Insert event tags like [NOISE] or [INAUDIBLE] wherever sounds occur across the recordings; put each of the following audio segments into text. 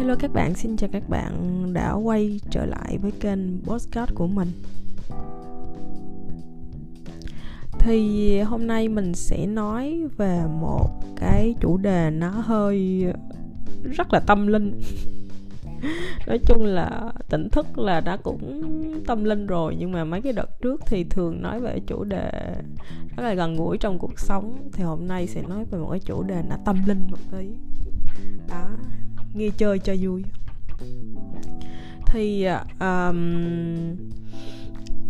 Hello các bạn, xin chào các bạn đã quay trở lại với kênh Postcard của mình. Thì hôm nay mình sẽ nói về một cái chủ đề nó hơi rất là tâm linh. [LAUGHS] Nói chung là tỉnh thức là đã cũng tâm linh rồi Nhưng mà mấy cái đợt trước thì thường nói về chủ đề rất là gần gũi trong cuộc sống. Thì hôm nay sẽ nói về một cái chủ đề nó tâm linh một tí. Đó, nghe chơi cho vui. Thì um,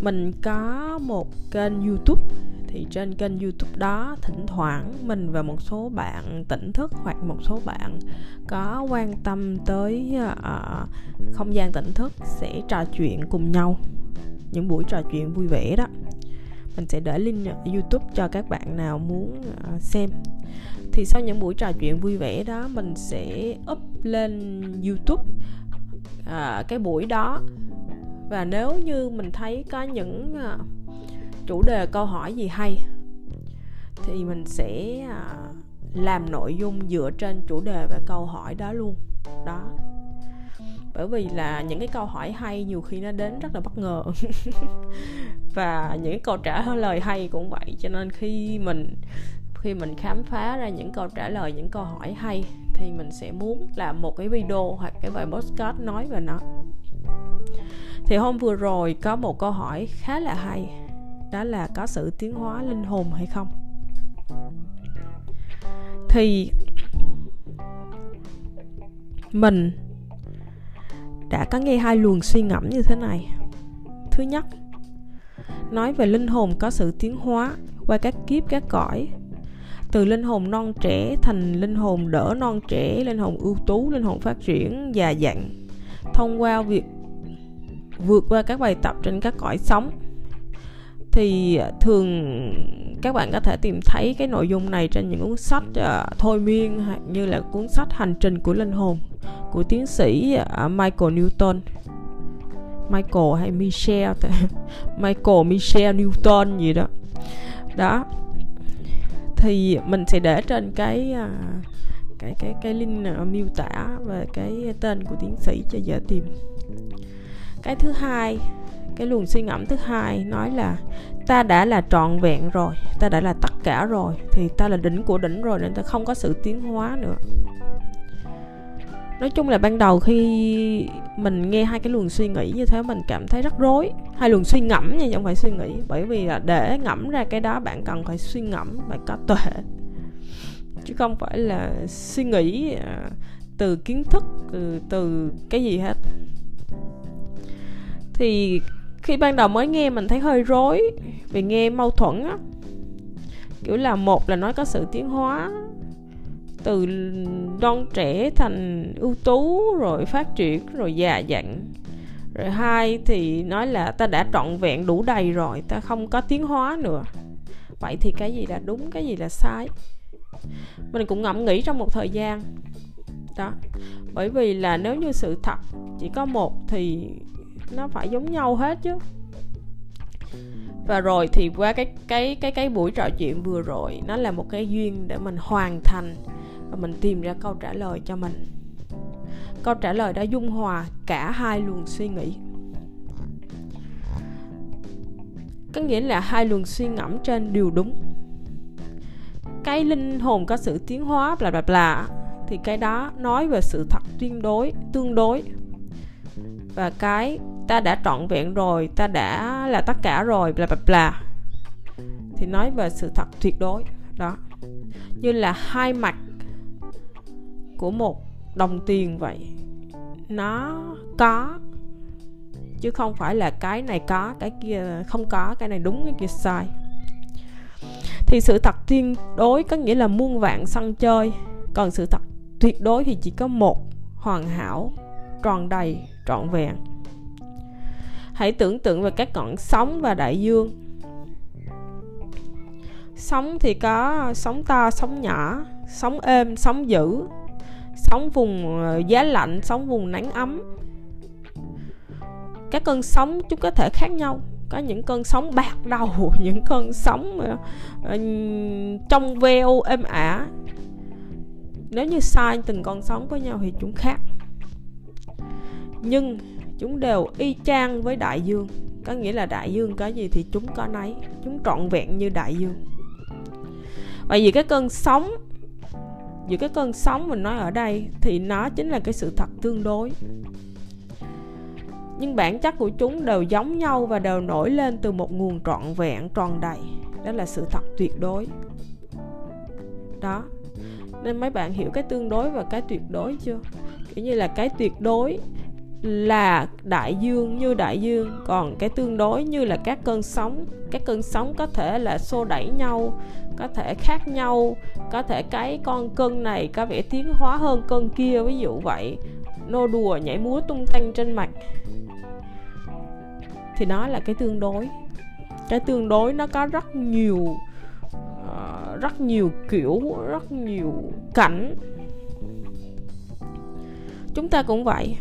mình có một kênh youtube. Thì trên kênh youtube đó thỉnh thoảng mình và một số bạn tỉnh thức hoặc một số bạn có quan tâm tới uh, không gian tỉnh thức sẽ trò chuyện cùng nhau. Những buổi trò chuyện vui vẻ đó. Mình sẽ để link youtube cho các bạn nào muốn uh, xem thì sau những buổi trò chuyện vui vẻ đó mình sẽ up lên youtube à, cái buổi đó. Và nếu như mình thấy có những à, chủ đề câu hỏi gì hay thì mình sẽ à, làm nội dung dựa trên chủ đề và câu hỏi đó luôn. Đó. Bởi vì là những cái câu hỏi hay nhiều khi nó đến rất là bất ngờ. [LAUGHS] Và những câu trả lời hay cũng vậy cho nên khi mình khi mình khám phá ra những câu trả lời, những câu hỏi hay, thì mình sẽ muốn làm một cái video hoặc cái bài postcard nói về nó. Thì hôm vừa rồi có một câu hỏi khá là hay, đó là có sự tiến hóa linh hồn hay không? Thì mình đã có nghe hai luồng suy ngẫm như thế này. Thứ nhất, nói về linh hồn có sự tiến hóa qua các kiếp, các cõi từ linh hồn non trẻ thành linh hồn đỡ non trẻ linh hồn ưu tú linh hồn phát triển già dặn thông qua việc vượt qua các bài tập trên các cõi sống. Thì à, thường các bạn có thể tìm thấy cái nội dung này trên những cuốn sách uh, thôi miên hoặc như là cuốn sách hành trình của linh hồn của tiến sĩ uh, Michael Newton. Michael hay Michel [LAUGHS] Michael Michel Newton gì đó. Đó thì mình sẽ để trên cái à, cái cái cái link à, miêu tả về cái tên của tiến sĩ cho dễ tìm. Cái thứ hai, cái luồng suy ngẫm thứ hai nói là ta đã là trọn vẹn rồi, ta đã là tất cả rồi, thì ta là đỉnh của đỉnh rồi nên ta không có sự tiến hóa nữa nói chung là ban đầu khi mình nghe hai cái luồng suy nghĩ như thế, mình cảm thấy rất rối. Hai luồng suy ngẫm nha không phải suy nghĩ. Bởi vì là để ngẫm ra cái đó, bạn cần phải suy ngẫm phải có tuệ. Chứ không phải là suy nghĩ à, từ kiến thức từ từ cái gì hết. Thì khi ban đầu mới nghe, mình thấy hơi rối vì nghe mâu thuẫn á. Kiểu là một là nói có sự tiến hóa từ non trẻ thành ưu tú, rồi phát triển, rồi già dặn. Rồi hai thì nói là ta đã trọn vẹn, đủ đầy rồi, ta không có tiến hóa nữa. Vậy thì cái gì là đúng, cái gì là sai? Mình cũng ngẫm nghĩ trong một thời gian. Đó. Bởi vì là nếu như sự thật chỉ có một thì nó phải giống nhau hết chứ. Và rồi thì qua cái cái cái cái buổi trò chuyện vừa rồi, nó là một cái duyên để mình hoàn thành và mình tìm ra câu trả lời cho mình. Câu trả lời đã dung hòa cả hai luồng suy nghĩ. Có nghĩa là hai luồng suy ngẫm trên đều đúng. Cái linh hồn có sự tiến hóa, bla bla bla, thì cái đó nói về sự thật tuyên đối, tương đối. Và cái ta đã trọn vẹn rồi, ta đã là tất cả rồi, bla bla bla, thì nói về sự thật tuyệt đối, đó. Như là hai mặt của một đồng tiền vậy. Nó có, chứ không phải là cái này có, cái kia không có, cái này đúng, cái kia sai. Thì sự thật tuyệt đối có nghĩa là muôn vạn sân chơi, còn sự thật tuyệt đối thì chỉ có một hoàn hảo, tròn đầy, trọn vẹn. Hãy tưởng tượng về các ngọn sóng và đại dương. Sóng thì có sóng to, sóng nhỏ, sóng êm, sóng dữ sống vùng ờ, giá lạnh sống vùng nắng ấm. Các cơn sóng chúng có thể khác nhau. Có những cơn sóng bạc đầu, [LAUGHS] những cơn sóng ờ, ờ, trong veo êm ả. Nếu như sai từng con sóng với nhau thì chúng khác. Nhưng chúng đều y chang với đại dương. Có nghĩa là đại dương có gì thì chúng có nấy. Chúng trọn vẹn như đại dương. Bởi vì cái cơn sóng giữa cái cơn sóng mình nói ở đây thì nó chính là cái sự thật tương đối. Nhưng bản chất của chúng đều giống nhau và đều nổi lên từ một nguồn trọn vẹn, tròn đầy. Đó là sự thật tuyệt đối. Đó. Nên mấy bạn hiểu cái tương đối và cái tuyệt đối chưa? Kiểu như là cái tuyệt đối là đại dương như đại dương còn cái tương đối như là các cơn sóng. Các cơn sóng có thể là xô đẩy nhau có thể khác nhau có thể cái con cân này có vẻ tiến hóa hơn cân kia ví dụ vậy. Nô đùa nhảy múa tung tăng trên mặt. Thì nó là cái tương đối. Cái tương đối nó có rất nhiều uh, rất nhiều kiểu rất nhiều cảnh. Chúng ta cũng vậy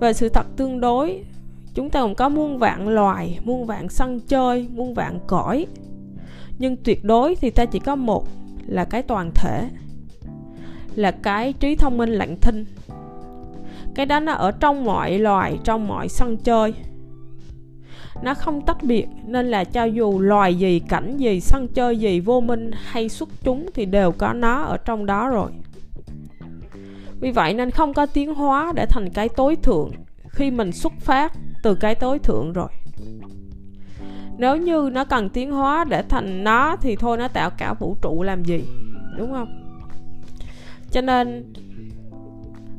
về sự thật tương đối, chúng ta cũng có muôn vạn loài, muôn vạn sân chơi, muôn vạn cõi. Nhưng tuyệt đối thì ta chỉ có một là cái toàn thể, là cái trí thông minh lặng thinh. Cái đó nó ở trong mọi loài, trong mọi sân chơi. Nó không tách biệt, nên là cho dù loài gì, cảnh gì, sân chơi gì, vô minh hay xuất chúng thì đều có nó ở trong đó rồi vì vậy nên không có tiến hóa để thành cái tối thượng khi mình xuất phát từ cái tối thượng rồi. Nếu như nó cần tiến hóa để thành nó thì thôi nó tạo cả vũ trụ làm gì, đúng không? Cho nên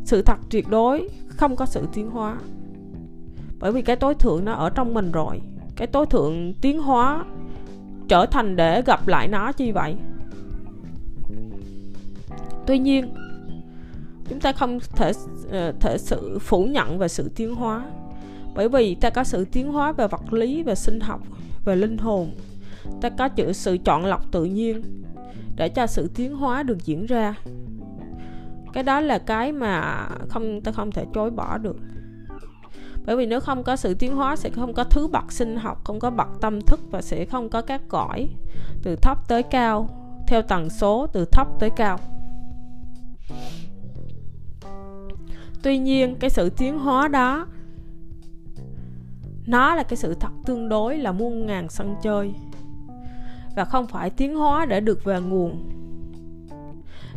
sự thật tuyệt đối không có sự tiến hóa. Bởi vì cái tối thượng nó ở trong mình rồi. Cái tối thượng tiến hóa trở thành để gặp lại nó, chi vậy? Tuy nhiên chúng ta không thể ờ, thể sự phủ nhận về sự tiến hóa. Bởi vì ta có sự tiến hóa về vật lý, về sinh học, về linh hồn. Ta có chữ sự chọn lọc tự nhiên để cho sự tiến hóa được diễn ra. Cái đó là cái mà không, ta không thể chối bỏ được. Bởi vì nếu không có sự tiến hóa sẽ không có thứ bậc sinh học, không có bậc tâm thức và sẽ không có các cõi từ thấp tới cao, theo tần số từ thấp tới cao tuy nhiên, cái sự tiến hóa đó, nó là cái sự thật tương đối là muôn ngàn sân chơi. Và không phải tiến hóa để được về nguồn,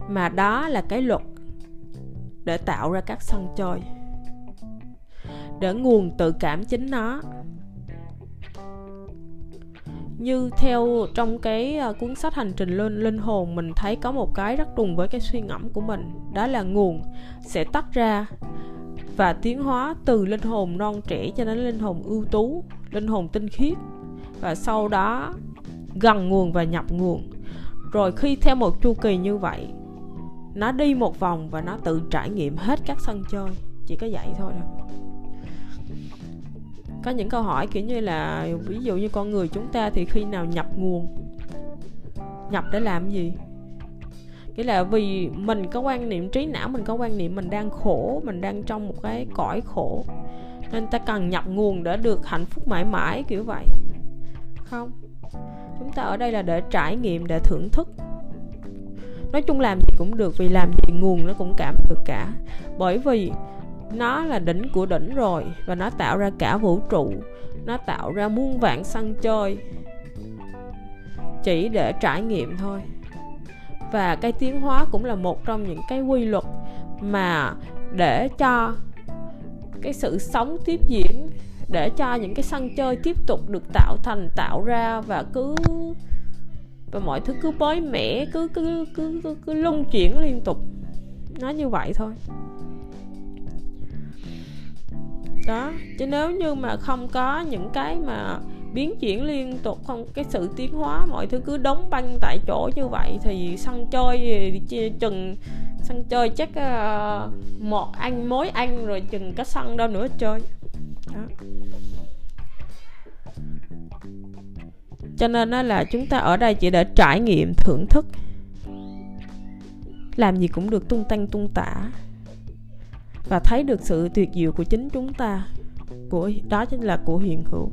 mà đó là cái luật để tạo ra các sân chơi, để nguồn tự cảm chính nó như theo trong cái à, cuốn sách hành trình lên linh hồn, mình thấy có một cái rất trùng với cái suy ngẫm của mình, đó là nguồn sẽ tách ra và tiến hóa từ linh hồn non trẻ cho đến linh hồn ưu tú, linh hồn tinh khiết và sau đó gần nguồn và nhập nguồn. Rồi khi theo một chu kỳ như vậy, nó đi một vòng và nó tự trải nghiệm hết các sân chơi, chỉ có vậy thôi đâu có những câu hỏi kiểu như là ví dụ như con người chúng ta thì khi nào nhập nguồn? Nhập để làm gì? Nghĩa là vì mình có quan niệm trí não, mình có quan niệm mình đang khổ, mình đang trong một cái cõi khổ. Nên ta cần nhập nguồn để được hạnh phúc mãi mãi, kiểu vậy. Không. Chúng ta ở đây là để trải nghiệm, để thưởng thức. Nói chung làm gì cũng được, vì làm gì nguồn nó cũng cảm được cả. Bởi vì nó là đỉnh của đỉnh rồi và nó tạo ra cả vũ trụ. Nó tạo ra muôn vạn sân chơi. Chỉ để trải nghiệm thôi. Và cái tiến hóa cũng là một trong những cái quy luật mà để cho cái sự sống tiếp diễn để cho những cái sân chơi tiếp tục được tạo thành tạo ra và cứ và mọi thứ cứ mới mẻ cứ cứ cứ cứ, cứ luân chuyển liên tục. Nó như vậy thôi đó chứ nếu như mà không có những cái mà biến chuyển liên tục không cái sự tiến hóa mọi thứ cứ đóng băng tại chỗ như vậy thì săn chơi chừng săn chơi chắc uh, một anh mối anh rồi chừng có săn đâu nữa chơi. Đó. cho nên đó là chúng ta ở đây chỉ để trải nghiệm thưởng thức. Làm gì cũng được tung tăng tung tả và thấy được sự tuyệt diệu của chính chúng ta, của, đó chính là của hiện hữu.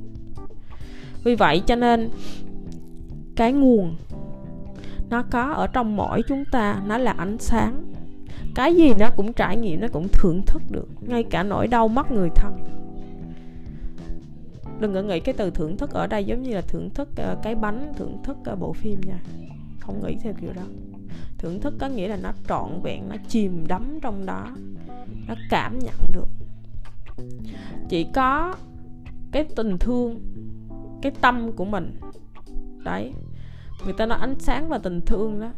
Vì vậy cho nên, cái nguồn, nó có ở trong mỗi chúng ta, nó là ánh sáng. Cái gì nó cũng trải nghiệm, nó cũng thưởng thức được, ngay cả nỗi đau mất người thân. Đừng có nghĩ cái từ thưởng thức ở đây giống như là thưởng thức ờ, cái bánh, thưởng thức ờ, bộ phim nha. Không nghĩ theo kiểu đó. Thưởng thức có nghĩa là nó trọn vẹn, nó chìm đắm trong đó nó cảm nhận được. Chỉ có cái tình thương cái tâm của mình. Đấy người ta nói ánh sáng và tình thương đó.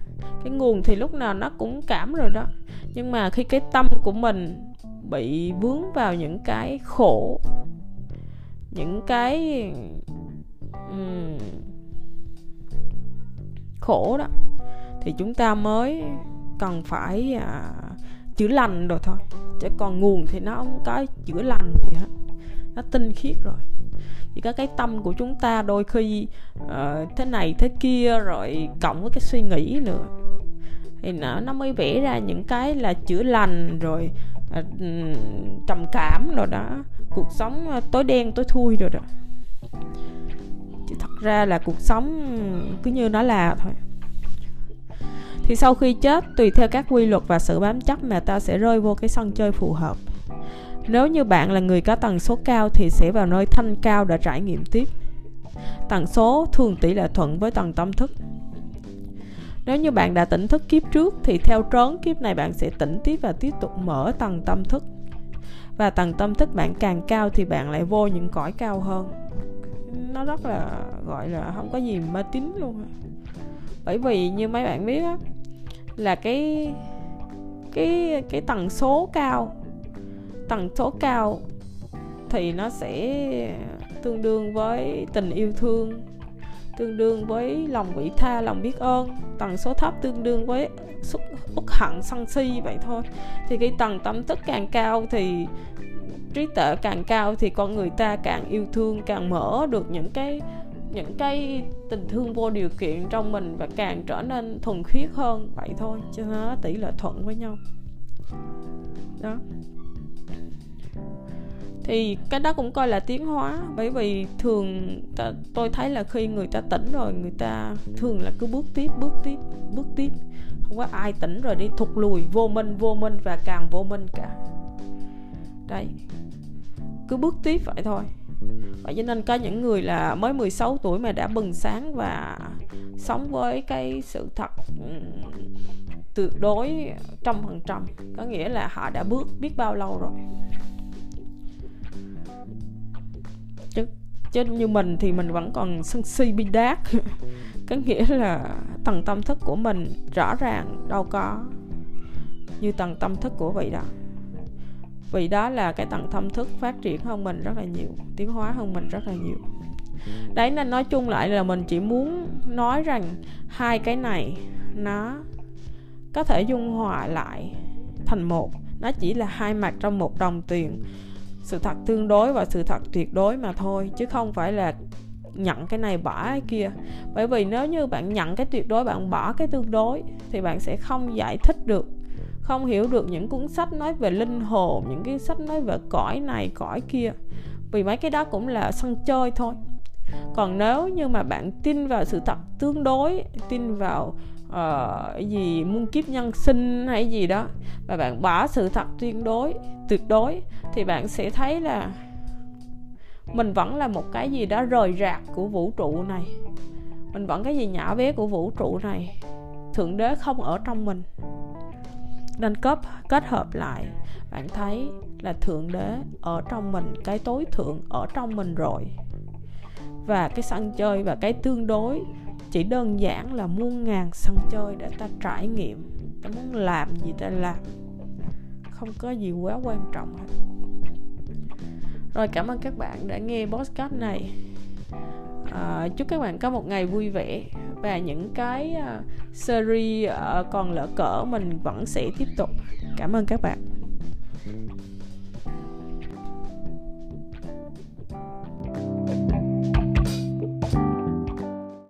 Cái nguồn thì lúc nào nó cũng cảm rồi đó. Nhưng mà khi cái tâm của mình bị vướng vào những cái khổ những cái um, khổ đó thì chúng ta mới cần phải à, chữa lành rồi thôi. Chứ còn nguồn thì nó không có chữa lành gì hết. Nó tinh khiết rồi. Chỉ có cái tâm của chúng ta đôi khi uh, thế này thế kia rồi cộng với cái suy nghĩ nữa. Thì nó nó mới vẽ ra những cái là chữa lành rồi uh, trầm cảm rồi đó. Cuộc sống ờ, tối đen tối thui rồi đó. Chứ thật ra là cuộc sống cứ như nó là thôi thì sau khi chết, tùy theo các quy luật và sự bám chấp mà ta sẽ rơi vô cái sân chơi phù hợp. Nếu như bạn là người có tần số cao thì sẽ vào nơi thanh cao để trải nghiệm tiếp. Tần số thường tỷ lệ thuận với tầng tâm thức. Nếu như bạn đã tỉnh thức kiếp trước thì theo trớn kiếp này bạn sẽ tỉnh tiếp và tiếp tục mở tầng tâm thức. Và tầng tâm thức bạn càng cao thì bạn lại vô những cõi cao hơn. Nó rất là, gọi là không có gì mê tín luôn bởi vì như mấy bạn biết á là cái cái cái tần số cao. Tần số cao thì nó sẽ tương đương với tình yêu thương, tương đương với lòng vị tha, lòng biết ơn. Tần số thấp tương đương với xúc uất hận, sân si vậy thôi. Thì cái tầng tâm thức càng cao thì trí tuệ càng cao thì con người ta càng yêu thương, càng mở được những cái những cái tình thương vô điều kiện trong mình và càng trở nên thuần khiết hơn vậy thôi cho nó tỷ lệ thuận với nhau. Đó. Thì cái đó cũng coi là tiến hóa bởi vì thường ta, tôi thấy là khi người ta tỉnh rồi người ta thường là cứ bước tiếp bước tiếp bước tiếp. Không có ai tỉnh rồi đi thụt lùi vô minh vô minh và càng vô minh cả. Đấy. Cứ bước tiếp vậy thôi vậy cho nên có những người là mới 16 tuổi mà đã bừng sáng và sống với cái sự thật tuyệt đối trăm phần trăm. Có nghĩa là họ đã bước, biết bao lâu rồi. Chứ chứ như mình thì mình vẫn còn sân si bi đát. [LAUGHS] Có nghĩa là tầng tâm thức của mình rõ ràng, đâu có như tầng tâm thức của vậy đó vì đó là cái tầng tâm thức phát triển hơn mình rất là nhiều, tiến hóa hơn mình rất là nhiều. Đấy, nên nói chung lại là mình chỉ muốn nói rằng hai cái này nó có thể dung hòa lại thành một. Nó chỉ là hai mặt trong một đồng tiền, sự thật tương đối và sự thật tuyệt đối mà thôi, chứ không phải là nhận cái này bỏ cái kia. Bởi vì nếu như bạn nhận cái tuyệt đối, bạn bỏ cái tương đối, thì bạn sẽ không giải thích được không hiểu được những cuốn sách nói về linh hồn những cái sách nói về cõi này cõi kia. Vì mấy cái đó cũng là sân chơi thôi. Còn nếu như mà bạn tin vào sự thật tương đối tin vào uh, gì muôn kiếp nhân sinh hay gì đó và bạn bỏ sự thật tuyệt đối tuyệt đối thì bạn sẽ thấy là mình vẫn là một cái gì đó rời rạc của vũ trụ này. Mình vẫn cái gì nhỏ bé của vũ trụ này. Thượng đế không ở trong mình nên kết kết hợp lại. Bạn thấy là thượng đế ở trong mình, cái tối thượng ở trong mình rồi. Và cái sân chơi và cái tương đối chỉ đơn giản là muôn ngàn sân chơi để ta trải nghiệm. Ta muốn làm gì ta làm. Không có gì quá quan trọng hết. Rồi cảm ơn các bạn đã nghe podcast này à, chúc các bạn có một ngày vui vẻ. Và những cái uh, series uh, còn lỡ cỡ mình vẫn sẽ tiếp tục. Cảm ơn các bạn.